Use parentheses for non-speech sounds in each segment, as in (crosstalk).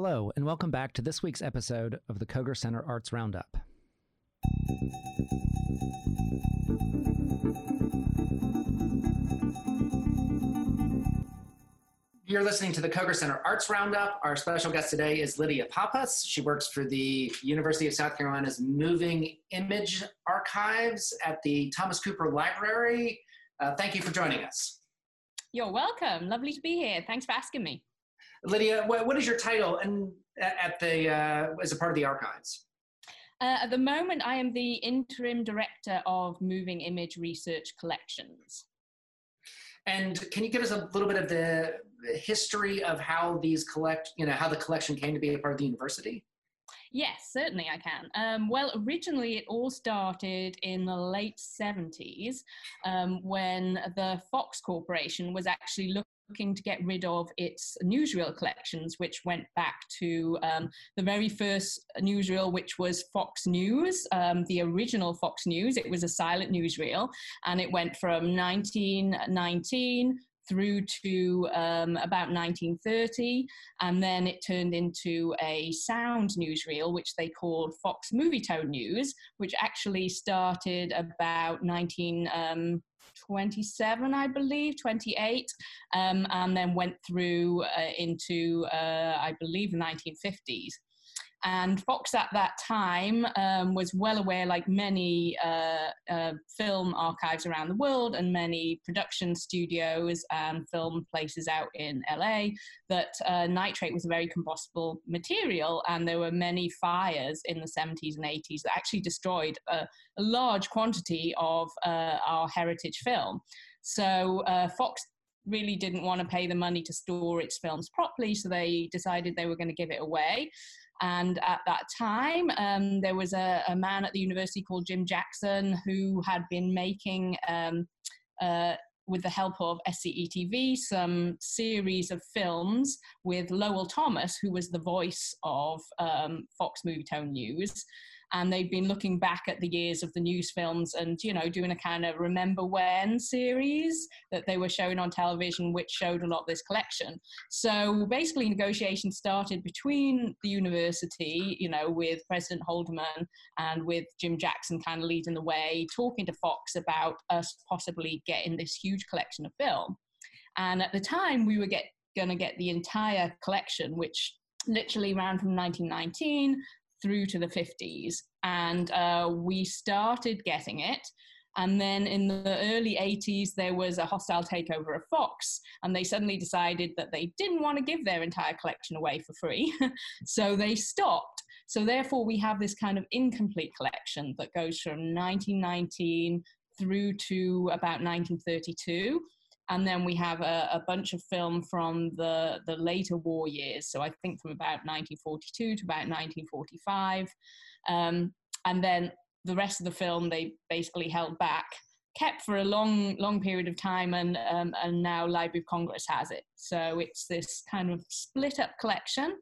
Hello, and welcome back to this week's episode of the Koger Center Arts Roundup. You're listening to the Koger Center Arts Roundup. Our special guest today is Lydia Pappas. She works for the University of South Carolina's Moving Image Archives at the Thomas Cooper Library. Uh, thank you for joining us. You're welcome. Lovely to be here. Thanks for asking me. Lydia, what, what is your title and at the uh, as a part of the archives? Uh, at the moment, I am the interim director of Moving Image Research Collections. And can you give us a little bit of the history of how these collect, you know, how the collection came to be a part of the university? Yes, certainly I can. Um, well, originally it all started in the late 70s um, when the Fox Corporation was actually looking looking to get rid of its newsreel collections, which went back to um, the very first newsreel, which was Fox News, um, the original Fox News. It was a silent newsreel, and it went from 1919 through to um, about 1930, and then it turned into a sound newsreel, which they called Fox Movietone News, which actually started about 19. Um, 27, I believe, 28, um, and then went through uh, into, uh, I believe, the 1950s. And Fox at that time um, was well aware, like many uh, uh, film archives around the world and many production studios and film places out in LA, that uh, nitrate was a very combustible material. And there were many fires in the 70s and 80s that actually destroyed a, a large quantity of uh, our heritage film. So uh, Fox really didn't want to pay the money to store its films properly, so they decided they were going to give it away. And at that time, um, there was a, a, man at the university called Jim Jackson who had been making, um, uh, with the help of SCE TV, some series of films with Lowell Thomas, who was the voice of um, Fox Movietone News and they'd been looking back at the years of the news films and you know doing a kind of remember when series that they were showing on television which showed a lot of this collection. So basically negotiations started between the university you know with president Holderman and with jim jackson kind of leading the way talking to fox about us possibly getting this huge collection of film. And at the time we were get going to get the entire collection which literally ran from 1919 through to the 50s. And uh, we started getting it. And then in the early 80s, there was a hostile takeover of Fox, and they suddenly decided that they didn't want to give their entire collection away for free. (laughs) so they stopped. So therefore, we have this kind of incomplete collection that goes from 1919 through to about 1932 and then we have a, a, bunch of film from the, the later war years. So I think from about 1942 to about 1945. Um, and then the rest of the film they basically held back, kept for a long, long period of time, and, um, and now Library of Congress has it. So it's this kind of split up collection.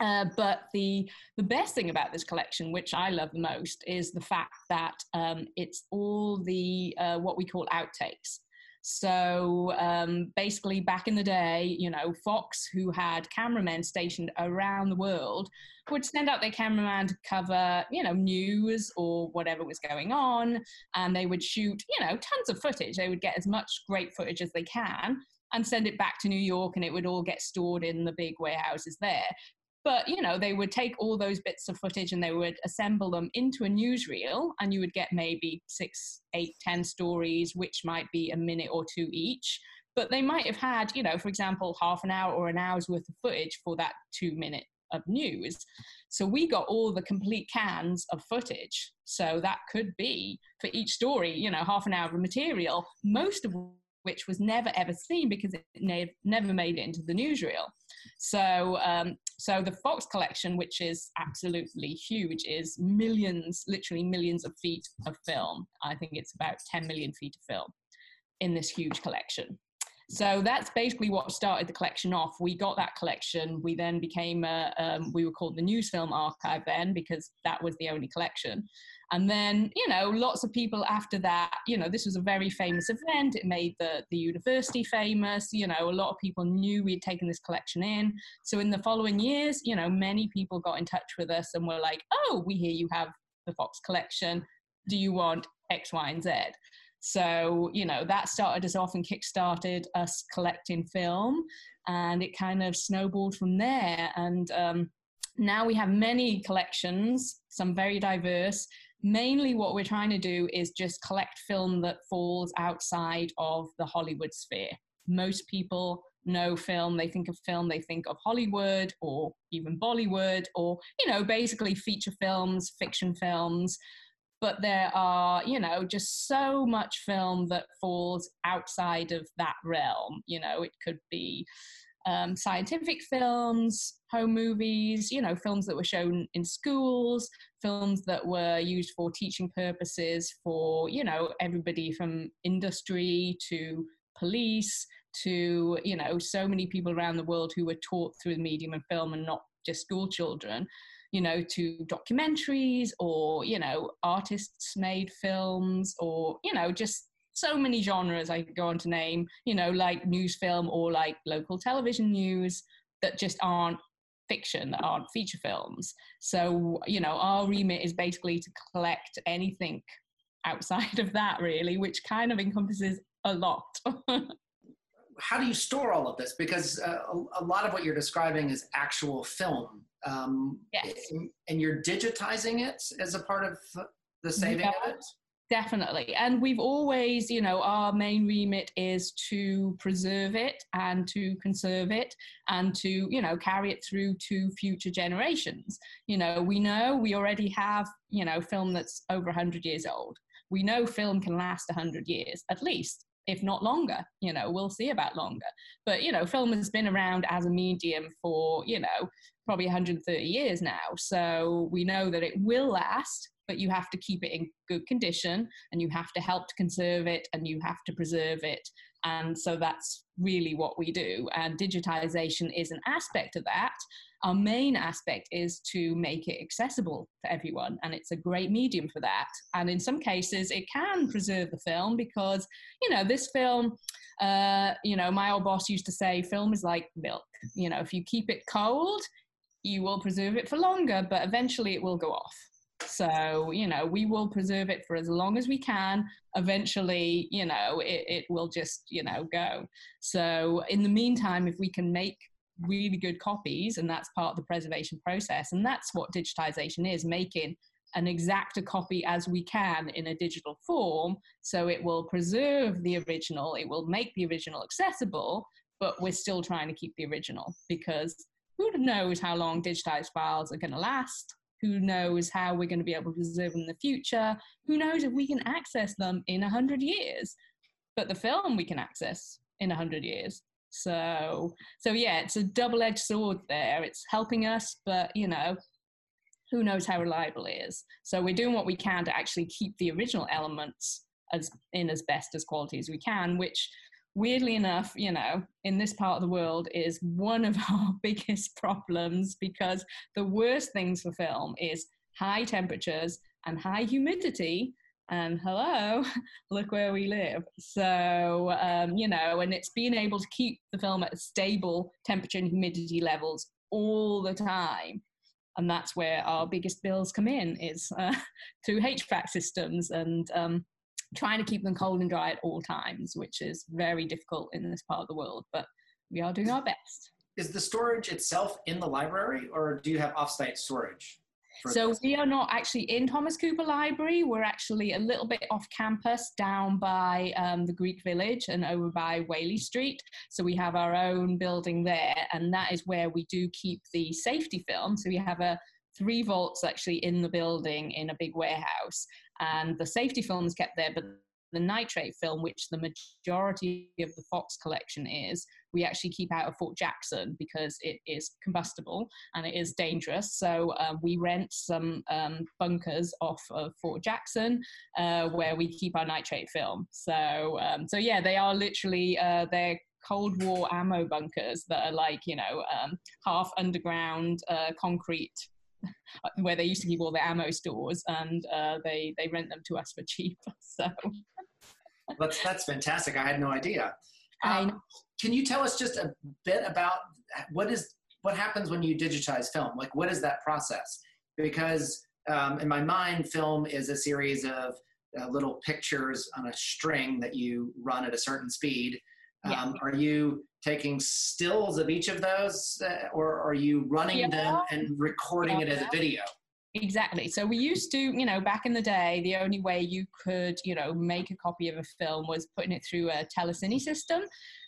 Uh, but the the best thing about this collection, which I love the most, is the fact that um, it's all the uh, what we call outtakes. So um, basically, back in the day, you know, Fox, who had cameramen stationed around the world, would send out their cameraman to cover, you know, news or whatever was going on, and they would shoot, you know, tons of footage. They would get as much great footage as they can and send it back to New York, and it would all get stored in the big warehouses there. But you know, they would take all those bits of footage and they would assemble them into a newsreel, and you would get maybe six, eight, ten stories, which might be a minute or two each. But they might have had, you know, for example, half an hour or an hour's worth of footage for that two minute of news. So we got all the complete cans of footage. So that could be for each story, you know, half an hour of material, most of which was never ever seen because it ne- never made it into the newsreel. So, um, so the Fox collection, which is absolutely huge, is millions, literally millions of feet of film. I think it's about 10 million feet of film in this huge collection. So that's basically what started the collection off. We got that collection. We then became, a, um, we were called the News Film Archive then because that was the only collection. And then, you know, lots of people after that, you know, this was a very famous event. It made the, the university famous. You know, a lot of people knew we'd taken this collection in. So in the following years, you know, many people got in touch with us and were like, oh, we hear you have the Fox collection. Do you want X, Y, and Z? So, you know, that started us off and kickstarted us collecting film, and it kind of snowballed from there. And um, now we have many collections, some very diverse. Mainly, what we're trying to do is just collect film that falls outside of the Hollywood sphere. Most people know film, they think of film, they think of Hollywood or even Bollywood or, you know, basically feature films, fiction films but there are you know just so much film that falls outside of that realm you know it could be um, scientific films home movies you know films that were shown in schools films that were used for teaching purposes for you know everybody from industry to police to you know so many people around the world who were taught through the medium of film and not just school children you know, to documentaries or, you know, artists made films or, you know, just so many genres I could go on to name, you know, like news film or like local television news that just aren't fiction, that aren't feature films. So, you know, our remit is basically to collect anything outside (laughs) of that, really, which kind of encompasses a lot. (laughs) How do you store all of this? Because uh, a, lot of what you're describing is actual film um, yes. And you're digitizing it as a part of the saving yeah, of it? Definitely. And we've always, you know, our main remit is to preserve it and to conserve it and to, you know, carry it through to future generations. You know, we know we already have, you know, film that's over 100 years old. We know film can last 100 years at least if not longer. You know, we'll see about longer. But, you know, film has been around as a medium for, you know, probably 130 years now. So we know that it will last, but you have to keep it in good condition and you have to help to conserve it and you have to preserve it. And so that's really what we do. And digitization is an aspect of that. Our main aspect is to make it accessible to everyone, and it's a great medium for that. And in some cases, it can preserve the film because, you know, this film, uh, you know, my old boss used to say, film is like milk. You know, if you keep it cold, you will preserve it for longer, but eventually it will go off. So, you know, we will preserve it for as long as we can. Eventually, you know, it, it will just, you know, go. So, in the meantime, if we can make really good copies, and that's part of the preservation process. And that's what digitization is making an exact copy as we can in a digital form. So it will preserve the original, it will make the original accessible, but we're still trying to keep the original because who knows how long digitized files are going to last? Who knows how we're going to be able to preserve them in the future? Who knows if we can access them in 100 years? But the film we can access in 100 years. So, so yeah, it's a double-edged sword there. It's helping us, but you know, who knows how reliable it is. So we're doing what we can to actually keep the original elements as in as best as quality as we can, which weirdly enough, you know, in this part of the world is one of (laughs) our biggest problems because the worst things for film is high temperatures and high humidity and hello, (laughs) look where we live. So, um, you know, and it's being able to keep the film at stable temperature and humidity levels all the time. And that's where our biggest bills come in is uh, (laughs) through HVAC systems and um, trying to keep them cold and dry at all times, which is very difficult in this part of the world, but we are doing our best. Is the storage itself in the library or do you have offsite storage? So we are not actually in Thomas Cooper Library. We're actually a little bit off campus down by um, the Greek Village and over by Whaley Street. So we have our own building there, and that is where we do keep the safety film. So we have a three vaults actually in the building in a big warehouse, and the safety film is kept there, but the nitrate film, which the majority of the Fox collection is, we actually keep out of Fort Jackson because it is combustible and it is dangerous. So uh, we rent some um, bunkers off of Fort Jackson uh, where we keep our nitrate film. So um, so yeah, they are literally uh, they're Cold War ammo bunkers that are like, you know, um, half underground uh, concrete (laughs) where they used to keep all the ammo stores and uh, they, they rent them to us for cheap. (laughs) So that's, that's fantastic. I had no idea. Um, can you tell us just a bit about what is what happens when you digitize film? Like, what is that process? Because um, in my mind, film is a series of uh, little pictures on a string that you run at a certain speed. Um, yeah. Are you taking stills of each of those, uh, or are you running yeah. them and recording yeah. it as a video? Exactly. So we used to, you know, back in the day, the only way you could, you know, make a copy of a film was putting it through a telecine system.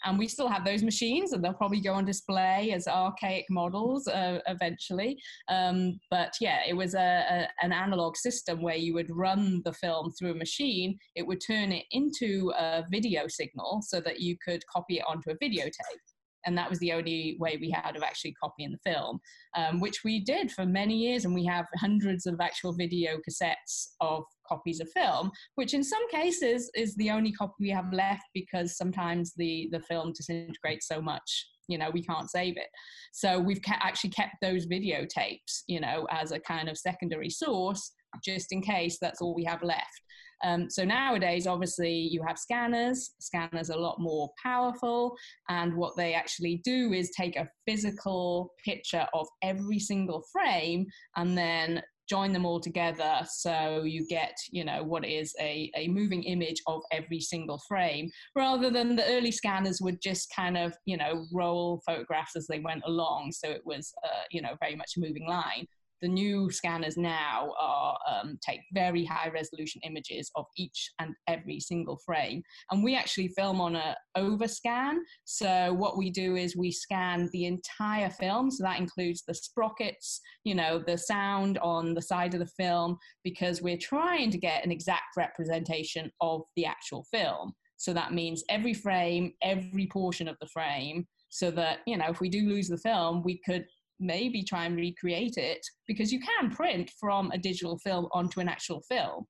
And we still have those machines, and they'll probably go on display as archaic models uh, eventually. Um, but yeah, it was a, a, an analog system where you would run the film through a machine. It would turn it into a video signal so that you could copy it onto a videotape and that was the only way we had of actually copying the film, um, which we did for many years. And we have hundreds of actual video cassettes of copies of film, which in some cases is the only copy we have left because sometimes the, the film disintegrates so much, you know, we can't save it. So we've ke- actually kept those videotapes, you know, as a kind of secondary source just in case that's all we have left. Um, so nowadays, obviously, you have scanners. Scanners are a lot more powerful, and what they actually do is take a physical picture of every single frame and then join them all together. So you get you know what is a, a moving image of every single frame rather than the early scanners would just kind of you know roll photographs as they went along. So it was uh, you know very much a moving line the new scanners now are um, take very high resolution images of each and every single frame. And we actually film on a overscan. So what we do is we scan the entire film. So that includes the sprockets you know the sound on the side of the film because we're trying to get an exact representation of the actual film. So that means every frame every portion of the frame so that you know if we do lose the film we could maybe try and recreate it because you can print from a digital film onto an actual film.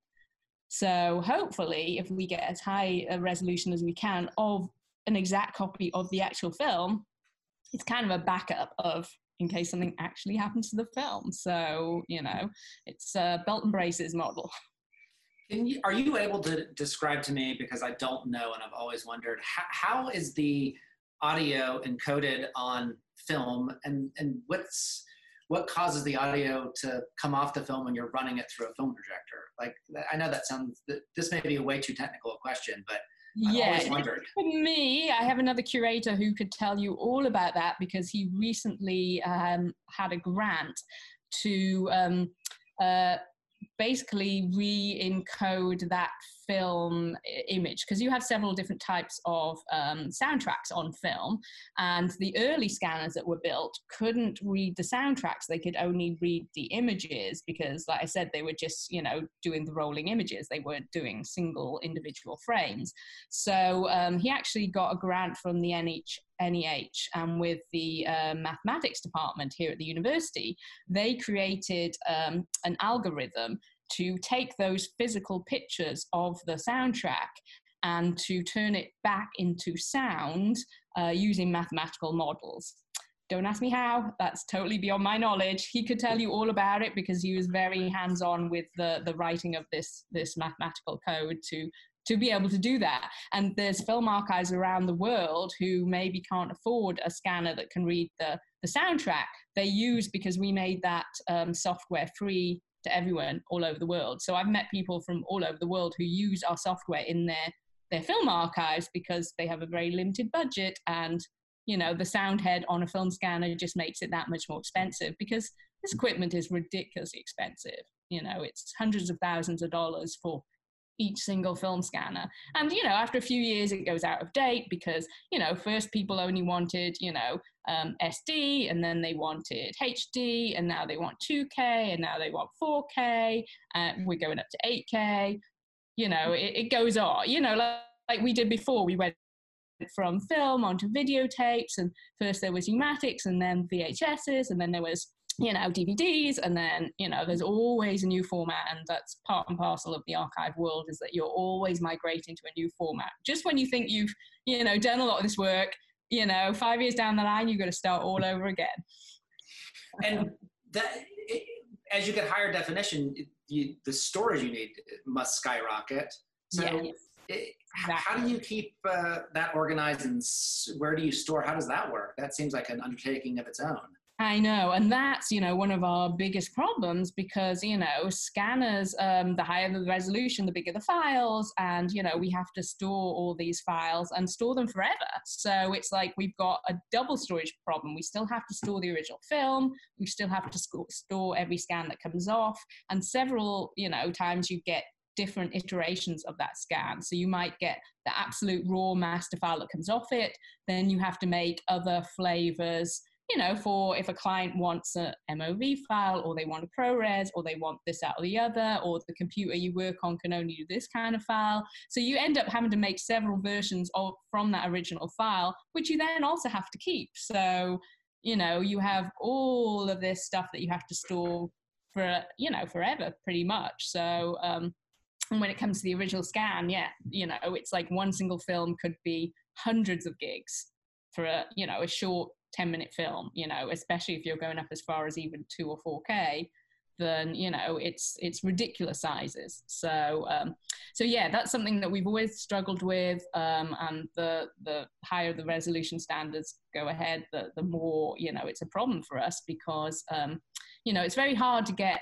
So hopefully, if we get as high a resolution as we can of an exact copy of the actual film, it's kind of a backup of in case something actually happens to the film. So you know, it's a belt and braces model. (laughs) You, are you able to describe to me because I don't know and I've always wondered how, how is the audio encoded on film and and what's what causes the audio to come off the film when you're running it through a film projector? Like i know that sounds this may be a way too technical a question but I've yeah, (laughs) for me, I have another curator who could tell you all about that because he recently um, had a grant to um, uh, basically re-encode that film image because you have several different types of um, soundtracks on film and the early scanners that were built couldn't read the soundtracks. They could only read the images because like i said they were just you know doing the rolling images. They weren't doing single individual frames. So um, he actually got a grant from the NH, NEH and with the uh, mathematics department here at the university, they created um, an algorithm to take those physical pictures of the soundtrack and to turn it back into sound uh, using mathematical models. Don't ask me how, that's totally beyond my knowledge. He could tell you all about it because he was very hands on with the, the writing of this, this mathematical code to, to be able to do that. And there's film archives around the world who maybe can't afford a scanner that can read the, the soundtrack. They use because we made that um, software free to everyone all over the world. So I've met people from all over the world who use our software in their their film archives because they have a very limited budget and you know the sound head on a film scanner just makes it that much more expensive because this equipment is ridiculously expensive you know it's hundreds of thousands of dollars for each single film scanner. And, you know, after a few years, it goes out of date because, you know, first people only wanted, you know, um, SD and then they wanted HD and now they want 2K and now they want 4K. And we're going up to 8K. You know, it, it goes on, you know, like, like we did before. We went from film onto videotapes and first there was U-matic's and then VHS's and then there was you know dvds and then you know there's always a new format and that's part and parcel of the archive world is that you're always migrating to a new format just when you think you've you know done a lot of this work you know, five years down the line, you've got to start all over again. And (laughs) that, it, as you get higher definition, you, the storage you need must skyrocket. So, yeah, it, exactly. how do you keep uh, that organized and where do you store? How does that work? That seems like an undertaking of its own. I know, and that's you know one of our biggest problems because you know scanners, um, the higher the resolution, the bigger the files, and you know we have to store all these files and store them forever. So it's like we've got a double storage problem. We still have to store the original film. We still have to store every scan that comes off, and several you know times you get different iterations of that scan. So you might get the absolute raw master file that comes off it. Then you have to make other flavors you know, for if a client wants a MOV file or they want a ProRes or they want this, out or the other, or the computer you work on can only do this kind of file. So you end up having to make several versions of from that original file, which you then also have to keep. So, you know, you have all of this stuff that you have to store for, you know, forever pretty much. So, um, and when it comes to the original scan, yeah, you know, it's like one single film could be hundreds of gigs for a, you know, a short 10 minute film you know especially if you're going up as far as even 2 or 4k then you know it's it's ridiculous sizes. So um, so yeah that's something that we've always struggled with um, and the the higher the resolution standards go ahead the, the more you know it's a problem for us because um, you know it's very hard to get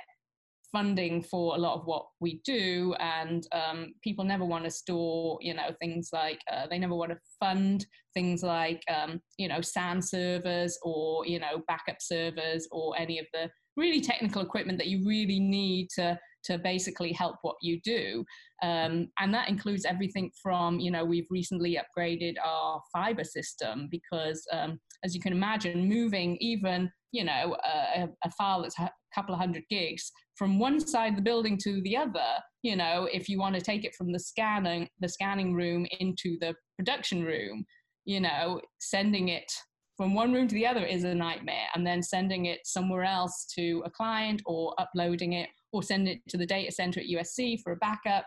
funding for a lot of what we do and um, people never want to store you know things like uh, they never want to fund things like um, you know SAN servers or you know backup servers or any of the really technical equipment that you really need to to basically help what you do. Um, and that includes everything from you know we've recently upgraded our fiber system because um, as you can imagine moving even you know a, a file that's a couple of hundred gigs from one side of the building to the other you know if you want to take it from the scanning the scanning room into the production room you know sending it from one room to the other is a nightmare. And then sending it somewhere else to a client or uploading it or send it to the data center at usc for a backup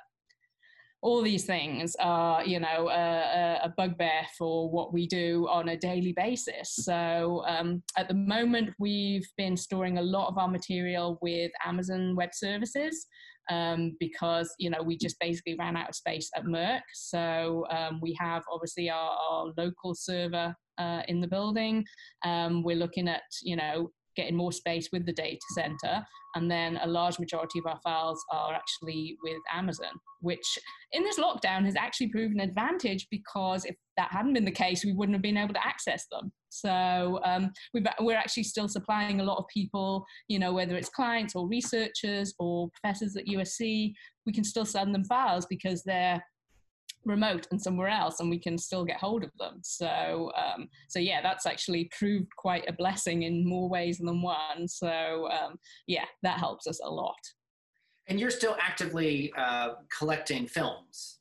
all these things are, you know, a, a, bugbear for what we do on a daily basis. So um, at the moment, we've been storing a lot of our material with Amazon Web Services. Um, because you know we just basically ran out of space at MIRC. So um, we have obviously our, our local server uh, in the building. Um, we're looking at you know getting more space with the data center. And then a large majority of our files are actually with Amazon, which in this lockdown has actually proven an advantage because if that hadn't been the case, we wouldn't have been able to access them. So um, we are actually still supplying a lot of people, you know, whether it's clients or researchers or professors at USC, we can still send them files because they're remote and somewhere else and we can still get hold of them. So um, so yeah that's actually proved quite a blessing in more ways than one. So um, yeah that helps us a lot. And you're still actively uh, collecting films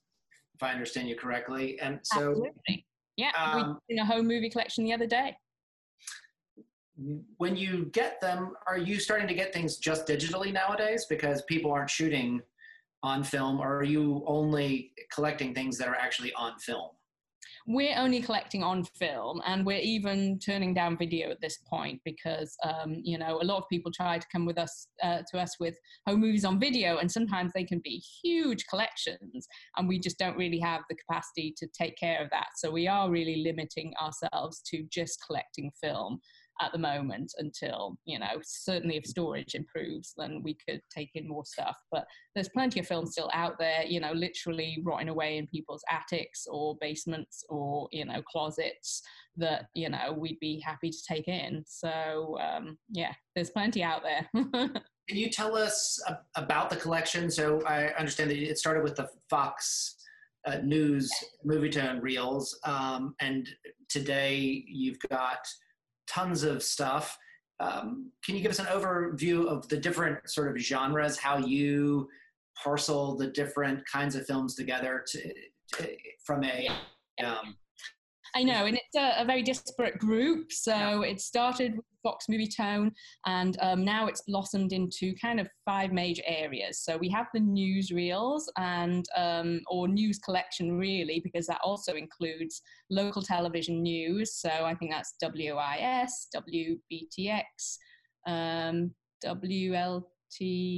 if i understand you correctly. And so Absolutely. yeah um, we did a home movie collection the other day. When you get them are you starting to get things just digitally nowadays? Because people aren't shooting on film, or are you only collecting things that are actually on film? We're only collecting on film, and we're even turning down video at this point because um, you know a lot of people try to come with us uh, to us with home movies on video, and sometimes they can be huge collections, and we just don't really have the capacity to take care of that. So we are really limiting ourselves to just collecting film at the moment until you know certainly if storage improves then we could take in more stuff. But there's plenty of films still out there you know literally rotting away in people's attics or basements or you know closets that you know we'd be happy to take in. So um, yeah there's plenty out there. (laughs) Can you tell us about the collection? So i understand that it started with the fox uh, news Movietone reels um, and today you've got tons of stuff. Um, can you give us an overview of the different sort of genres, how you parcel the different kinds of films together to, to from a um, I know, and it's a, a very disparate group. So yeah. it started with Fox Movietone, and um, now it's blossomed into kind of five major areas. So we have the newsreels and um, or news collection, really, because that also includes local television news. So I think that's WIS, WBTX, um, WL TW.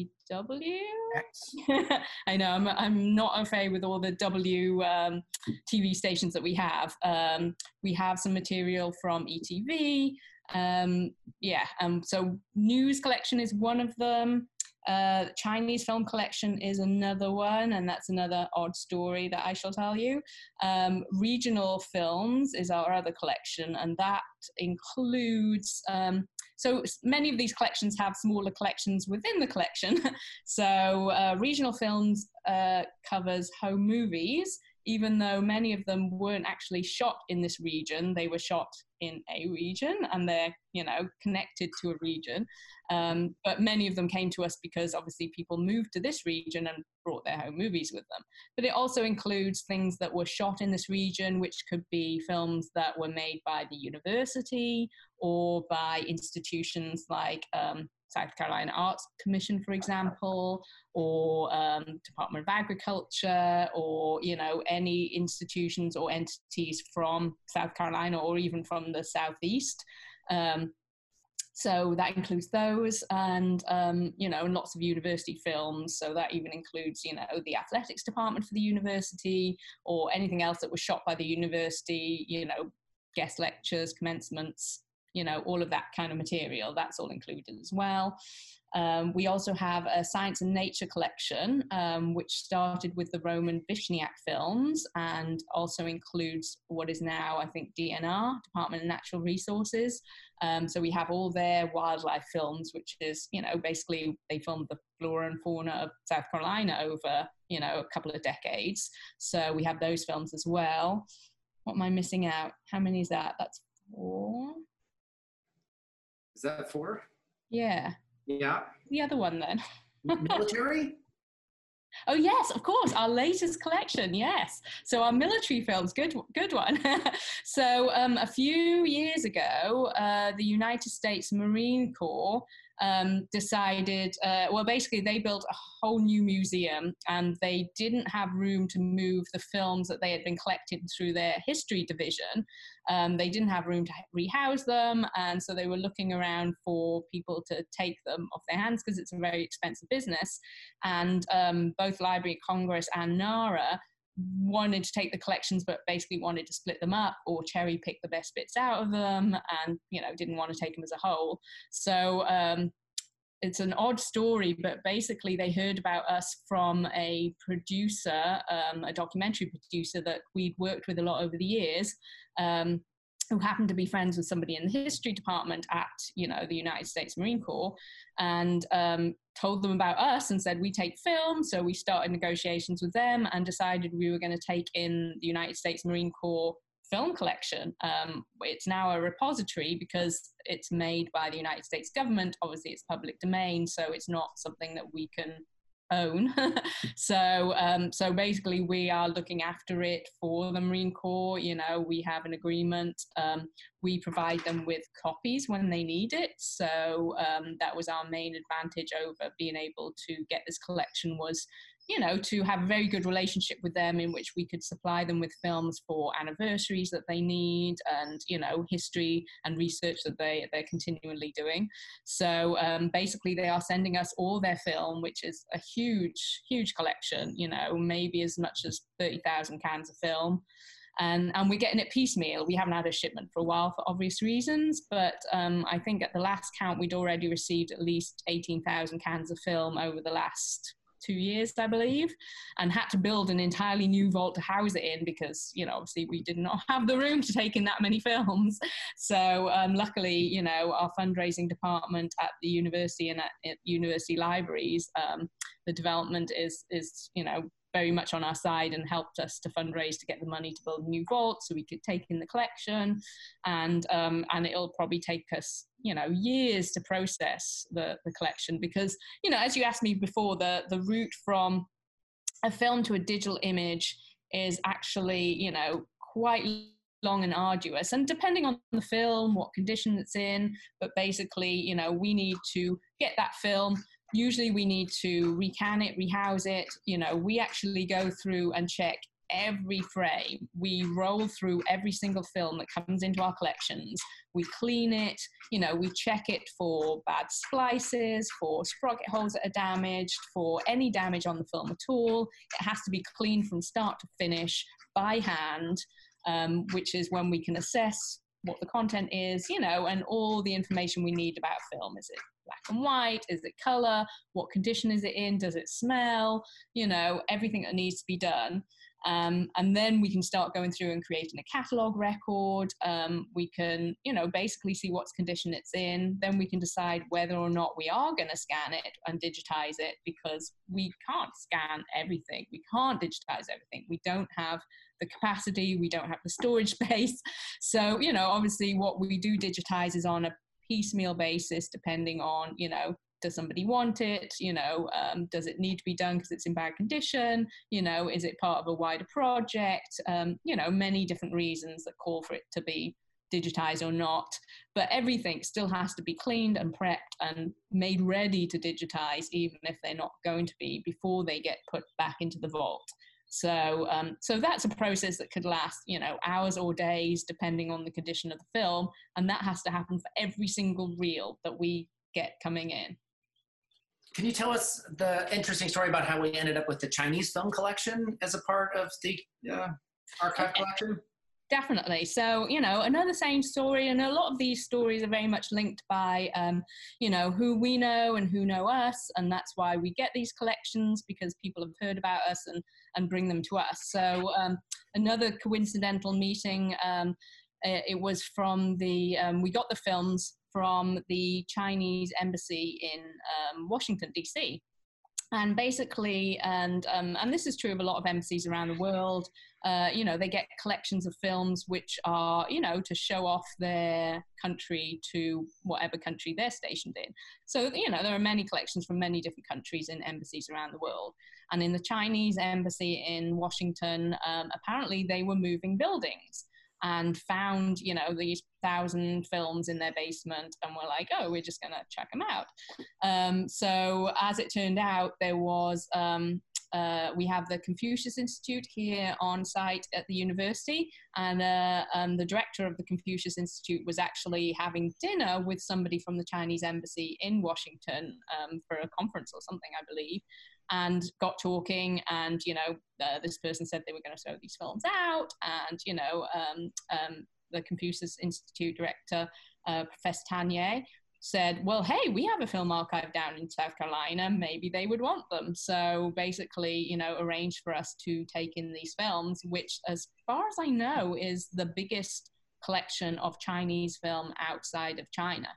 (laughs) I know I'm, I'm not okay with all the W um, TV stations that we have. Um, we have some material from ETV. Um, yeah, um, so news collection is one of them. Uh, Chinese film collection is another one, and that's another odd story that I shall tell you. Um, regional films is our other collection, and that includes um, so many of these collections have smaller collections within the collection. (laughs) so uh, regional films uh, covers home movies, even though many of them weren't actually shot in this region, they were shot in a region and they're, you know, connected to a region. Um, but many of them came to us because obviously people moved to this region and brought their home movies with them. But it also includes things that were shot in this region, which could be films that were made by the university or by institutions like um, South Carolina Arts Commission, for example, or um, Department of Agriculture, or you know any institutions or entities from South Carolina or even from the southeast. Um, so that includes those, and um, you know, lots of university films. So that even includes, you know, the athletics department for the university, or anything else that was shot by the university. You know, guest lectures, commencements, you know, all of that kind of material. That's all included as well. Um, we also have a science and nature collection, um, which started with the Roman Vishniac films and also includes what is now, I think, DNR, Department of Natural Resources. Um, so we have all their wildlife films, which is, you know, basically they filmed the flora and fauna of South Carolina over, you know, a couple of decades. So we have those films as well. What am I missing out? How many is that? That's four. Is that four? Yeah. Yeah. The other one then. Military? (laughs) Oh yes, of course, our latest collection. Yes, so our military films, good, good one. (laughs) so um, a few years ago, uh, the United States Marine Corps um, decided, uh, well, basically, they built a whole new museum and they didn't have room to move the films that they had been collected through their history division. Um, they didn't have room to rehouse them, and so they were looking around for people to take them off their hands because it's a very expensive business. And um, both Library of Congress and NARA wanted to take the collections but basically wanted to split them up or cherry pick the best bits out of them and you know didn't want to take them as a whole. So um, it's an odd story but basically they heard about us from a producer um, a documentary producer that we'd worked with a lot over the years. Um, who happened to be friends with somebody in the history department at you know the United States Marine Corps, and um, told them about us and said we take film. So we started negotiations with them and decided we were going to take in the United States Marine Corps film collection. Um, it's now a repository because it's made by the United States government. Obviously, it's public domain, so it's not something that we can own. (laughs) so um, so basically, we are looking after it for the Marine Corps. You know, we have an agreement. Um, we provide them with copies when they need it. So um, that was our main advantage over being able to get this collection was you know, to have a very good relationship with them in which we could supply them with films for anniversaries that they need and, you know, history and research that they, they're continually doing. So um, basically, they are sending us all their film, which is a huge, huge collection, you know, maybe as much as 30,000 cans of film. And, and we're getting it piecemeal. We haven't had a shipment for a while for obvious reasons, but um, I think at the last count, we'd already received at least 18,000 cans of film over the last two years, I believe, and had to build an entirely new vault to house it in because, you know, obviously we did not (laughs) have the room to take in that many films. So um, luckily, you know, our fundraising department at the university and at, at university libraries, um, the development is is you know very much on our side and helped us to fundraise to get the money to build a new vault so we could take in the collection. And um, and it'll probably take us you know years to process the, the collection because you know as you asked me before the the route from a film to a digital image is actually you know quite long and arduous. And depending on the film what condition it's in but basically you know we need to get that film usually we need to recan it rehouse it. You know we actually go through and check every frame. We roll through every single film that comes into our collections. We clean it. You know we check it for bad splices for sprocket holes that are damaged for any damage on the film at all. It has to be cleaned from start to finish by hand um, which is when we can assess what the content is, you know, and all the information we need about film. Is it black and white? Is it color? What condition is it in? Does it smell? You know, everything that needs to be done. Um, and then we can start going through and creating a catalog record. Um, we can, you know, basically see what's condition it's in. Then we can decide whether or not we are going to scan it and digitize it because we can't scan everything. We can't digitize everything. We don't have the capacity, we don't have the storage (laughs) space. So, you know, obviously what we do digitize is on a piecemeal basis, depending on, you know, does somebody want it? You know, um, does it need to be done because it's in bad condition? You know, is it part of a wider project? Um, you know, many different reasons that call for it to be digitized or not. But everything still has to be cleaned and prepped and made ready to digitize, even if they're not going to be before they get put back into the vault. So, um, so that's a process that could last, you know, hours or days, depending on the condition of the film, and that has to happen for every single reel that we get coming in. Can you tell us the interesting story about how we ended up with the Chinese film collection as a part of the uh, archive collection? Definitely. So you know another same story and a lot of these stories are very much linked by um, you know who we know and who know us and that's why we get these collections because people have heard about us and and bring them to us. So um, another coincidental meeting um, it was from the um, we got the films from the chinese embassy in um, washington dc and basically and um, and this is true of a lot of embassies around the world uh, you know, they get collections of films which are, you know, to show off their country to whatever country they're stationed in. So, you know, there are many collections from many different countries in embassies around the world. And in the Chinese embassy in Washington, um, apparently they were moving buildings and found, you know, these thousand films in their basement and were like, oh, we're just going to check them out. Um, so as it turned out, there was um, uh, we have the Confucius Institute here on site at the university, and uh, um, the director of the Confucius Institute was actually having dinner with somebody from the Chinese embassy in Washington um, for a conference or something, I believe, and got talking. And you know, uh, this person said they were going to throw these films out, and you know, um, um the Confucius Institute director. Uh, Professor Tanya said, well, hey, we have a film archive down in South Carolina. Maybe they would want them. So basically, you know, arranged for us to take in these films, which, as far as I know, is the biggest collection of Chinese film outside of China.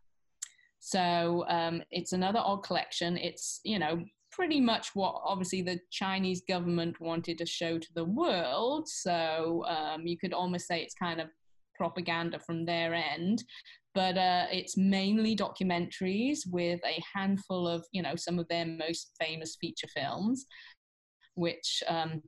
So um, it's another odd collection. It's, you know, pretty much what obviously the Chinese government wanted to show to the world. So um, you could almost say it's kind of propaganda from their end but uh, it's mainly documentaries with a handful of you know some of their most famous feature films which um,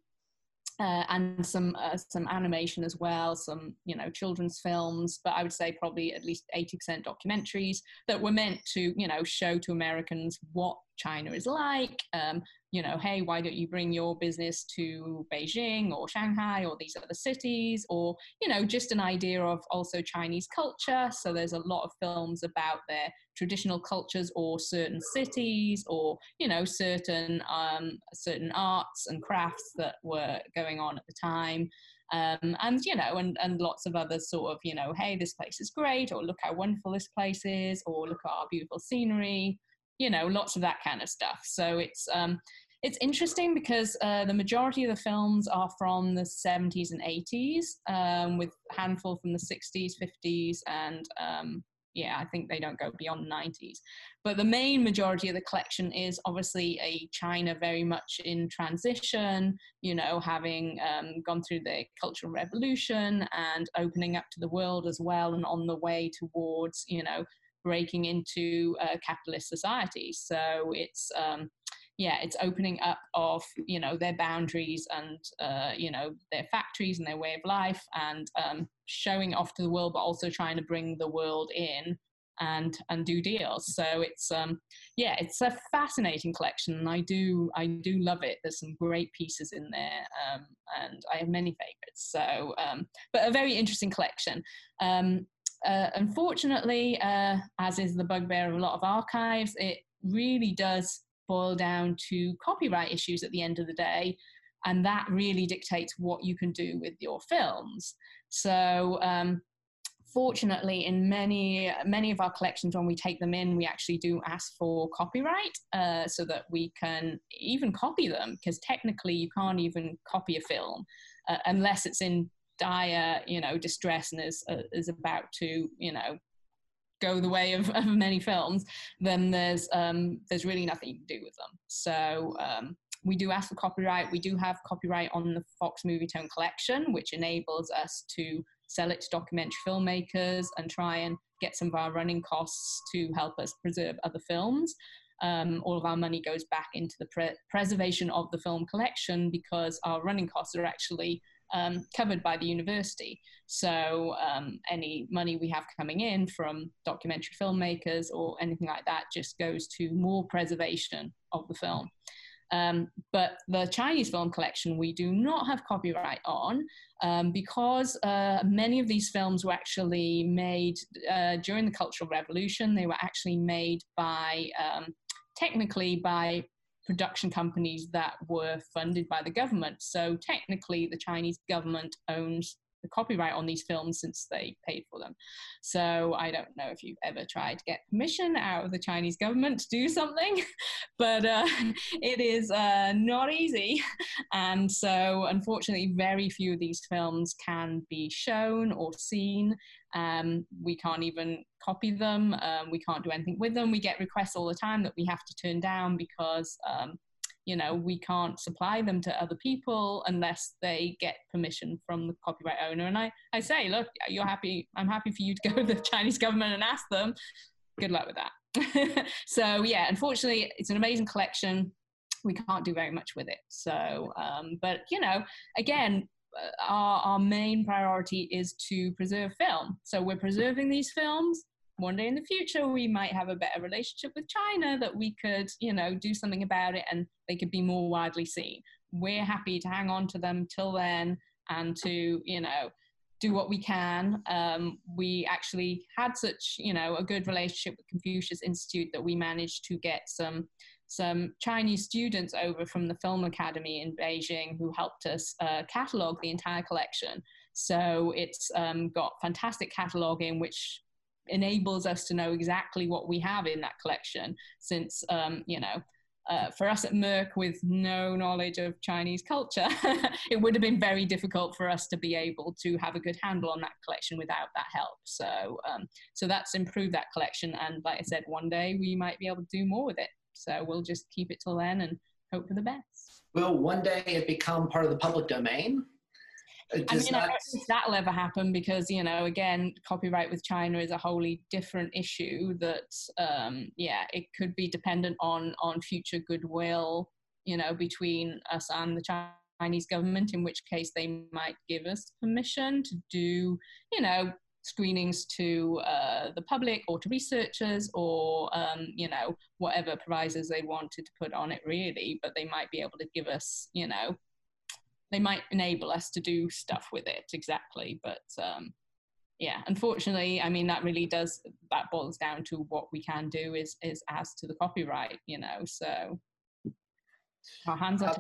uh, and some uh, some animation as well, some you know children's films, but I would say probably at least eighty percent documentaries that were meant to you know show to Americans what China is like. Um, you know, hey, why don't you bring your business to Beijing or Shanghai or these other cities, or you know, just an idea of also Chinese culture. So there's a lot of films about their traditional cultures or certain cities or you know certain um, certain arts and crafts that were going on at the time. Um, and you know, and, and lots of other sort of, you know, hey, this place is great, or look how wonderful this place is, or look at our beautiful scenery, you know, lots of that kind of stuff. So it's um, it's interesting because uh, the majority of the films are from the 70s and 80s, um, with a handful from the 60s, 50s, and um, yeah, I think they don't go beyond the 90s. But the main majority of the collection is obviously a China very much in transition, you know, having um, gone through the Cultural Revolution and opening up to the world as well, and on the way towards, you know, breaking into uh, capitalist society. So it's um, yeah, it's opening up of you know their boundaries and uh, you know their factories and their way of life, and um, showing off to the world, but also trying to bring the world in and and do deals. So it's um, yeah, it's a fascinating collection, and I do I do love it. There's some great pieces in there, um, and I have many favorites. So, um, but a very interesting collection. Um, uh, unfortunately, uh, as is the bugbear of a lot of archives, it really does boil down to copyright issues at the end of the day. And that really dictates what you can do with your films. So, um, fortunately, in many many of our collections, when we take them in, we actually do ask for copyright uh, so that we can even copy them. Because technically, you can't even copy a film uh, unless it's in dire, you know, distress and is uh, is about to, you know, go the way of, (laughs) of many films, then there's um, there's really nothing you can do with them. So um, we do ask for copyright. We do have copyright on the Fox Movietone collection, which enables us to sell it to documentary filmmakers and try and get some of our running costs to help us preserve other films. Um, all of our money goes back into the pre- preservation of the film collection because our running costs are actually um, covered by the university. So um, any money we have coming in from documentary filmmakers or anything like that just goes to more preservation of the film. Um, but the Chinese film collection we do not have copyright on um, because uh, many of these films were actually made uh, during the Cultural Revolution. They were actually made by, um, technically, by production companies that were funded by the government. So technically, the Chinese government owns the copyright on these films since they paid for them. So I don't know if you've ever tried to get permission out of the Chinese government to do something, (laughs) but uh, (laughs) it is uh, not easy. (laughs) And so, unfortunately, very few of these films can be shown or seen. Um, we can't even copy them. Um, we can't do anything with them. We get requests all the time that we have to turn down because um, you know we can't supply them to other people unless they get permission from the copyright owner. And i i say look you're happy i'm happy for you to go to the (laughs) chinese government and ask them. Good luck with that. (laughs) So yeah unfortunately it's an amazing collection. We can't do very much with it. So um, but you know again uh, our, our main priority is to preserve film. So we're preserving these films one day in the future we might have a better relationship with China that we could, you know, do something about it and they could be more widely seen. We're happy to hang on to them till then and to, you know, do what we can. Um, we actually had such, you know, a good relationship with Confucius Institute that we managed to get some some Chinese students over from the Film Academy in Beijing who helped us uh, catalog the entire collection. So it's um, got fantastic cataloging, which enables us to know exactly what we have in that collection since um, you know uh, for us at MIRC, with no knowledge of Chinese culture, (laughs) it would have been very difficult for us to be able to have a good handle on that collection without that help. So, um, so that's improved that collection. And like I said, one day we might be able to do more with it. So we'll just keep it till then and hope for the best. Will one day it become part of the public domain? I mean, not... I don't think that'll ever happen because, you know, again, copyright with China is a wholly different issue that, um, yeah, it could be dependent on, on future goodwill, you know, between us and the Chinese government, in which case they might give us permission to do, you know, screenings to uh, the public or to researchers or um, you know whatever provisos they wanted to put on it really. But they might be able to give us you know they might enable us to do stuff with it exactly but um, yeah unfortunately i mean that really does that boils down to what we can do is is as to the copyright you know so our hands are uh,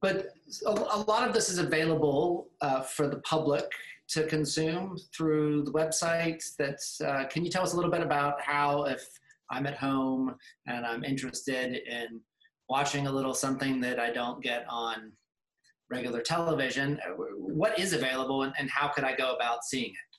but a, a, lot of this is available uh, for the public to consume through the website. That's uh, can you tell us a little bit about how if i'm at home and i'm interested in watching a little something that i don't get on regular television. Uh, what is available and, and how could I go about seeing it?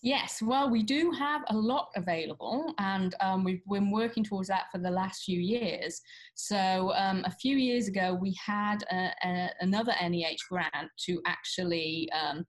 Yes, well, we do have a lot available, and um, we've been working towards that for the last few years. So, um, a few years ago, we had a, a, another NEH grant to actually um,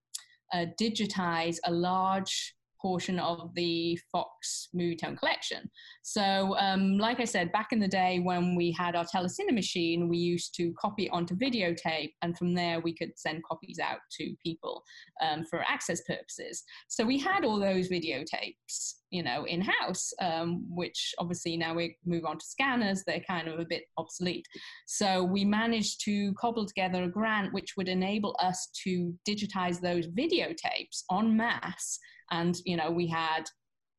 uh, digitize a large portion of the Fox Movietone collection. So, um, like I said, back in the day when we had our telecine machine, we used to copy onto videotape, and from there we could send copies out to people um, for access purposes. So we had all those videotapes, you know, in house, um, which obviously now we move on to scanners, they're kind of a bit obsolete. So we managed to cobble together a grant which would enable us to digitize those videotapes en masse and you know we had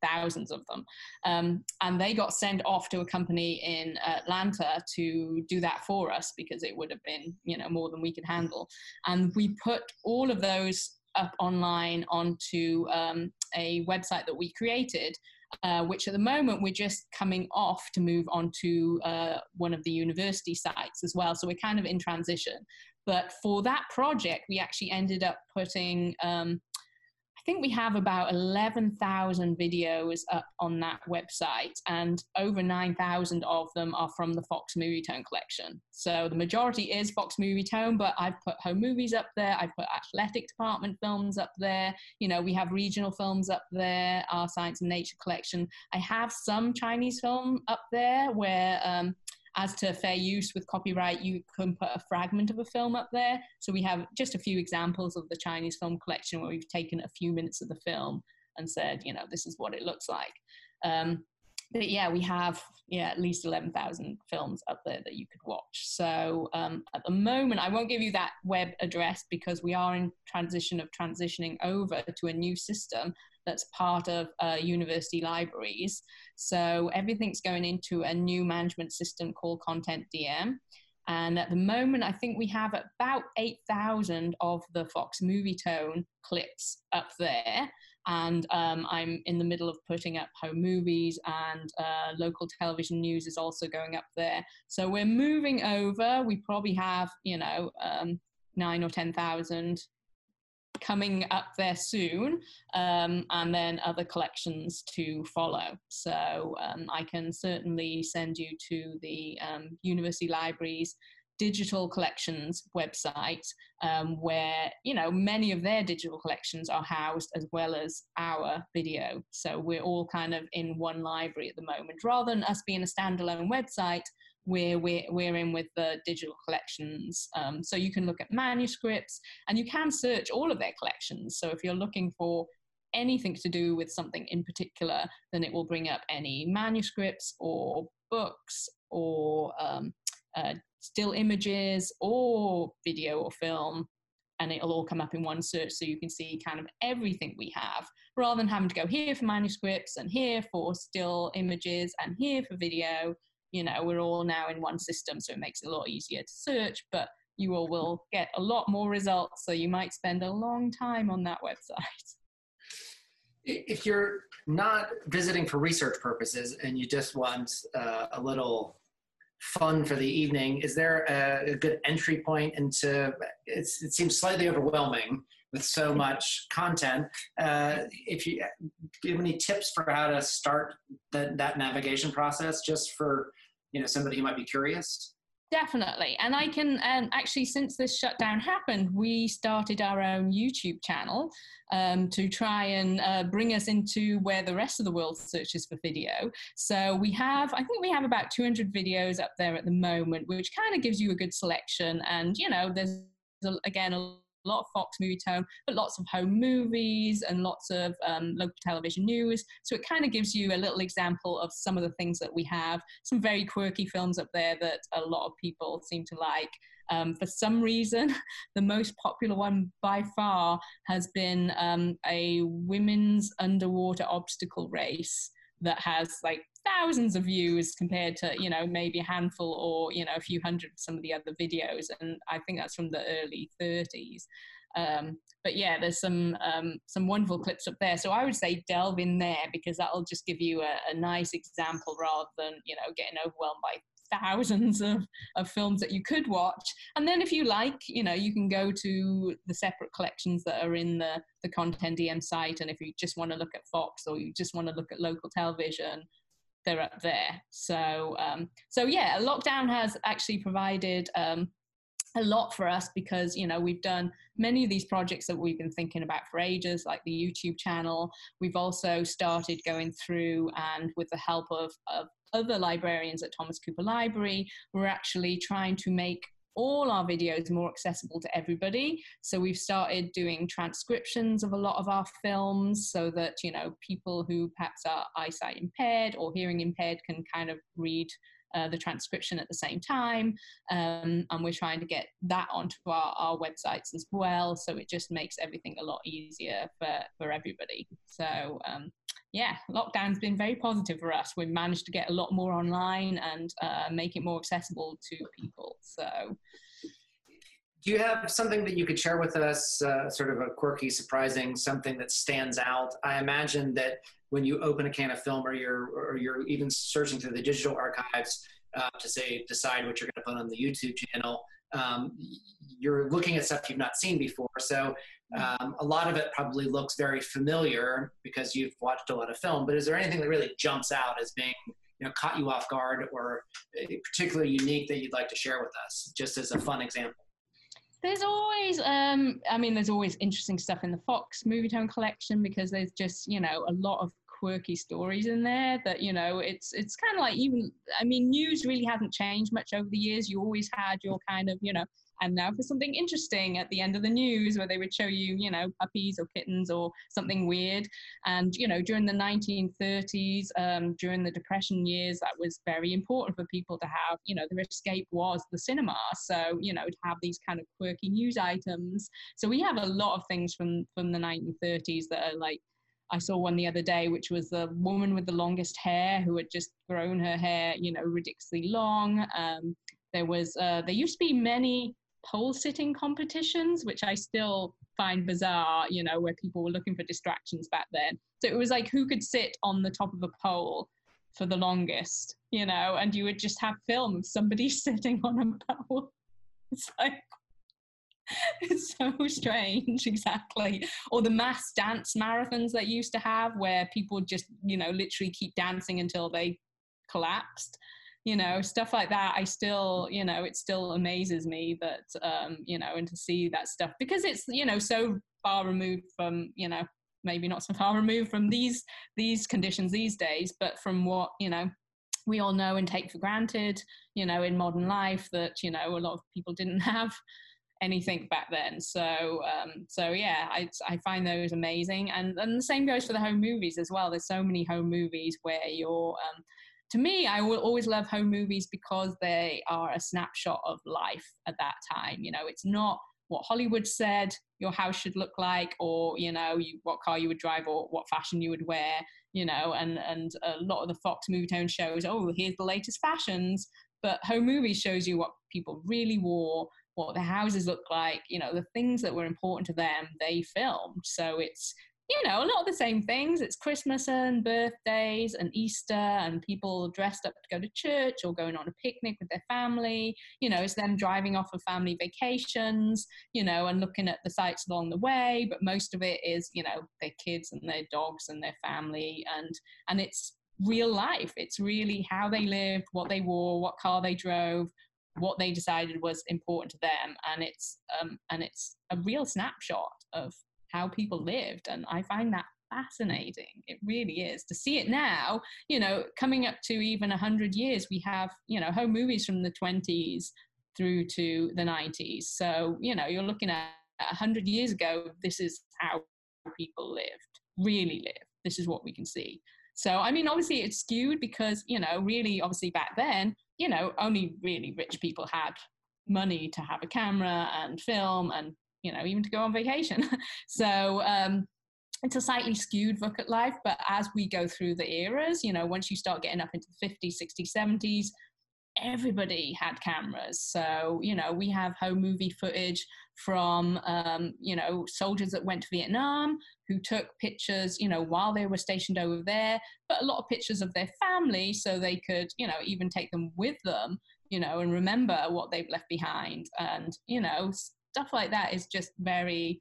thousands of them. Um, and they got sent off to a company in Atlanta to do that for us because it would have been, you know, more than we could handle. And we put all of those up online onto um, a website that we created. Uh, which at the moment we're just coming off to move on to uh, one of the university sites as well. So we're kind of in transition. But for that project, we actually ended up putting um, I think we have about 11,000 videos up on that website, and over 9,000 of them are from the Fox Movietone collection. So the majority is Fox Movietone, but I've put home movies up there, I've put athletic department films up there, you know, we have regional films up there, our science and nature collection. I have some Chinese film up there where um, as to fair use with copyright, you can put a fragment of a film up there. So we have just a few examples of the Chinese film collection where we've taken a few minutes of the film and said, you know, this is what it looks like. Um, but yeah, we have yeah at least eleven thousand films up there that you could watch. So um, at the moment, I won't give you that web address because we are in transition of transitioning over to a new system that's part of uh, university libraries. So everything's going into a new management system called Content DM. And at the moment, I think we have about 8,000 of the Fox Movietone clips up there. And um, I'm in the middle of putting up home movies, and uh, local television news is also going up there. So we're moving over. We probably have, you know, um, nine or 10,000 coming up there soon, um, and then other collections to follow. So um, I can certainly send you to the um, University Libraries digital collections website um, where you know many of their digital collections are housed as well as our video so we're all kind of in one library at the moment rather than us being a standalone website where we're, we're in with the digital collections. Um, so you can look at manuscripts and you can search all of their collections. So if you're looking for anything to do with something in particular, then it will bring up any manuscripts or books or um, uh, still images or video or film. And it'll all come up in one search so you can see kind of everything we have rather than having to go here for manuscripts and here for still images and here for video you know we're all now in one system so it makes it a lot easier to search but you all will get a lot more results so you might spend a long time on that website (laughs) if you're not visiting for research purposes and you just want uh, a little fun for the evening is there a, a good entry point into it seems slightly overwhelming with so much content. Uh, if you do you have any tips for how to start the, that navigation process, just for you know somebody who might be curious? Definitely. And I can um, actually, since this shutdown happened, we started our own YouTube channel um, to try and uh, bring us into where the rest of the world searches for video. So we have, I think we have about 200 videos up there at the moment, which kind of gives you a good selection. And, you know, there's, again, a lot of Fox Movietone, but lots of home movies and lots of um, local television news. So it kind of gives you a little example of some of the things that we have. Some very quirky films up there that a lot of people seem to like. Um, for some reason, (laughs) the most popular one by far has been um, a women's underwater obstacle race that has like thousands of views compared to you know maybe a handful or you know a few hundred some of the other videos and i think that's from the early 30s um, but yeah there's some um, some wonderful clips up there so i would say delve in there because that'll just give you a, a nice example rather than you know getting overwhelmed by thousands of, of films that you could watch. And then if you like, you know, you can go to the separate collections that are in the, the Content DM site. And if you just want to look at Fox or you just want to look at local television, they're up there. So, um, so yeah, lockdown has actually provided um, a lot for us because you know we've done many of these projects that we've been thinking about for ages like the youtube channel we've also started going through and with the help of, of other librarians at thomas cooper library we're actually trying to make all our videos more accessible to everybody so we've started doing transcriptions of a lot of our films so that you know people who perhaps are eyesight impaired or hearing impaired can kind of read uh, the transcription at the same time. Um, and we're trying to get that onto our, our websites as well. So it just makes everything a lot easier for, for everybody. So, um, yeah, lockdown's been very positive for us. We've managed to get a lot more online and uh, make it more accessible to people. So, do you have something that you could share with us, uh, sort of a quirky, surprising, something that stands out? I imagine that when you open a can of film or you're, or you're even searching through the digital archives uh, to say, decide what you're going to put on the YouTube channel, um, you're looking at stuff you've not seen before. So um, a lot of it probably looks very familiar because you've watched a lot of film, but is there anything that really jumps out as being you know, caught you off guard or particularly unique that you'd like to share with us, just as a fun example? there's always um i mean there's always interesting stuff in the fox Movie Movietone collection because there's just you know a lot of quirky stories in there that you know it's it's kind of like even i mean news really hasn't changed much over the years. You always had your kind of you know and now for something interesting at the end of the news where they would show you you know puppies or kittens or something weird. And you know during the 1930s um, during the depression years that was very important for people to have you know their escape was the cinema. So you know to have these kind of quirky news items. So we have a lot of things from from the 1930s that are like I saw one the other day, which was the woman with the longest hair who had just grown her hair, you know, ridiculously long. Um, there was, uh, there used to be many pole sitting competitions, which I still find bizarre, you know, where people were looking for distractions back then. So it was like who could sit on the top of a pole for the longest, you know, and you would just have film of somebody (laughs) sitting on a pole. It's like (laughs) it's so strange, exactly. Or the mass dance marathons that used to have where people just, you know, literally keep dancing until they collapsed. You know, stuff like that. I still, you know, it still amazes me that, um, you know, and to see that stuff because it's, you know, so far removed from, you know, maybe not so (laughs) far removed from these these conditions these days, but from what, you know, we all know and take for granted, you know, in modern life that, you know, a lot of people didn't (laughs) have anything back then. So um, so yeah, I I find those amazing, and and the same goes for the home movies as well. There's so many home movies where you're. Um, to me, I will always love home movies because they are a snapshot of life at that time. You know, it's not what Hollywood said your house should look like, or you know, you, what car you would drive, or what fashion you would wear. You know, and and a lot of the Fox Movietone shows, oh, here's the latest fashions. But home movies shows you what people really wore, what the houses look like, you know, the things that were important to them, they filmed. So it's, you know, a lot of the same things. It's Christmas and birthdays and Easter and people dressed up to go to church or going on a picnic with their family. You know, it's them driving off of family vacations, you know, and looking at the sights along the way. But most of it is, you know, their kids and their dogs and their family. And, and it's real life. It's really how they lived, what they wore, what car they drove, what they decided was important to them. And it's um, and it's a real snapshot of how people lived. And i find that fascinating. It really is. To see it now you know coming up to even 100 years we have you know home movies from the 20s through to the 90s so you know you're looking at 100 years ago this is how people lived really lived. This is what we can see. So i mean obviously it's skewed because you know really obviously back then you know, only really rich people had money to have a camera and film and, you know, even to go on vacation. (laughs) so, um, it's a slightly skewed look at life, but as we go through the eras, you know, once you start getting up into the 50s, 60s, 70s, everybody had cameras. So, you know, we have home movie footage from, um, you know, soldiers that went to Vietnam who took pictures, you know, while they were stationed over there, but a lot of pictures of their family so they could, you know, even take them with them, you know, and remember what they've left behind. And, you know, stuff like that is just very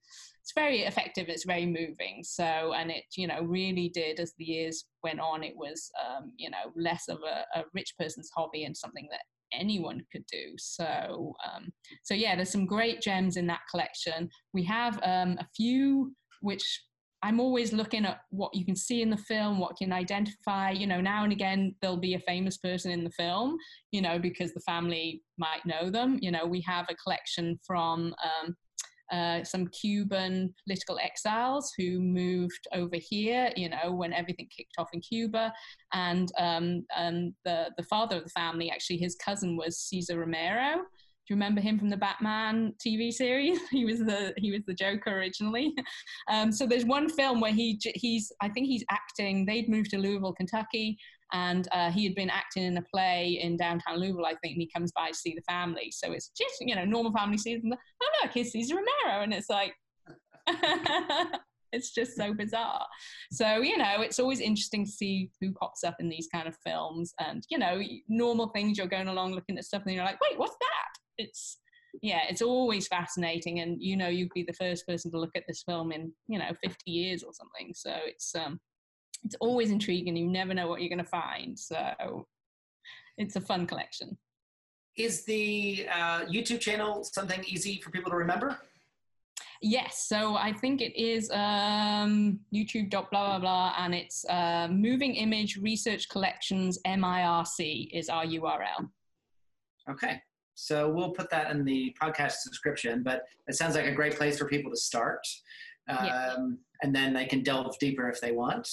it's very effective it's very moving so and it you know really did as the years went on it was um, you know less of a, a rich person's hobby and something that anyone could do. So, um, so yeah, there's some great gems in that collection. We have um, a few which I'm always looking at what you can see in the film, what can identify. You know, now and again there'll be a famous person in the film, you know, because the family might know them. You know, we have a collection from um, uh, some Cuban political exiles who moved over here, you know, when everything kicked off in Cuba. And um, um, the, the father of the family, actually, his cousin was Cesar Romero, Do you remember him from the Batman TV series? (laughs) he was the he was the Joker originally. (laughs) Um, so there's one film where he he's I think he's acting. They'd moved to Louisville, Kentucky, and uh, he had been acting in a play in downtown Louisville, I think. And he comes by to see the family. So it's just you know normal family sees them. Oh look, here's Cesar Romero, and it's like. (laughs) it's just so bizarre. So, you know, it's always interesting to see who pops up in these kind of films and, you know, normal things you're going along looking at stuff and you're like, wait, what's that? it's yeah, it's always fascinating, and you know, you'd be the first person to look at this film in you know 50 years or something. So it's um, it's always intriguing. You never know what you're going to find. So it's a fun collection. Is the uh, YouTube channel something easy for people to remember? Yes, so I think it is um, YouTube blah blah blah, and it's uh, Moving Image Research Collections MIRC is our URL. Okay, so we'll put that in the podcast description, but it sounds like a great place for people to start. Um, yeah. And then they can delve deeper if they want.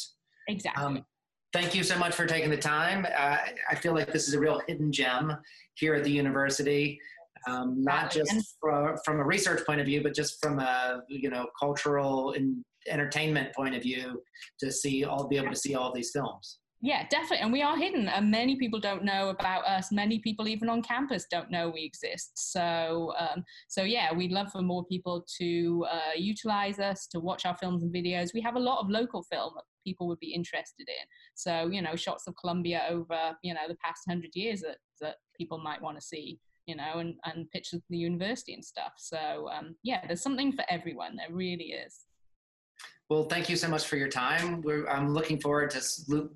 Exactly. Um, thank you so much for taking the time. Uh, I feel like this is a real hidden gem here at the university. Um, not just from, from a research point of view, but just from a you know cultural and entertainment point of view to see all be able to see all these films. Yeah, definitely. And we are hidden, and many people don't know about us. Many people, even on campus, don't know we exist. So, um, so yeah, we'd love for more people to uh, utilize us, to watch our films and videos. We have a lot of local film that people would be interested in. So, you know, shots of Columbia over, you know, the past hundred years that, that people might want to see you know, and, and pictures of the university and stuff. So um, yeah, there's something for everyone. There really is. Well, thank you so much for your time. We're, I'm looking forward to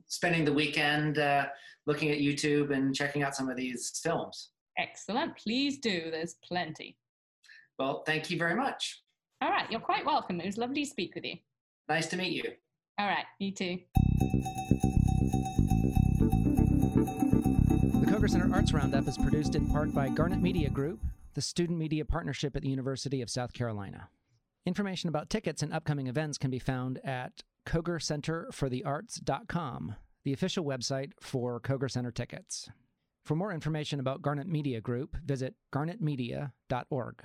spending the weekend uh, looking at YouTube and checking out some of these films. Excellent. Please do. There's plenty. Well, thank you very much. All right. You're quite welcome. It was lovely to speak with you. Nice to meet you. All right. You too. The Koger Center Arts Roundup is produced in part by Garnet Media Group, the student media partnership at the University of South Carolina. Information about tickets and upcoming events can be found at kogercenterforthearts.com, the official website for Koger Center tickets. For more information about Garnet Media Group, visit garnetmedia.org.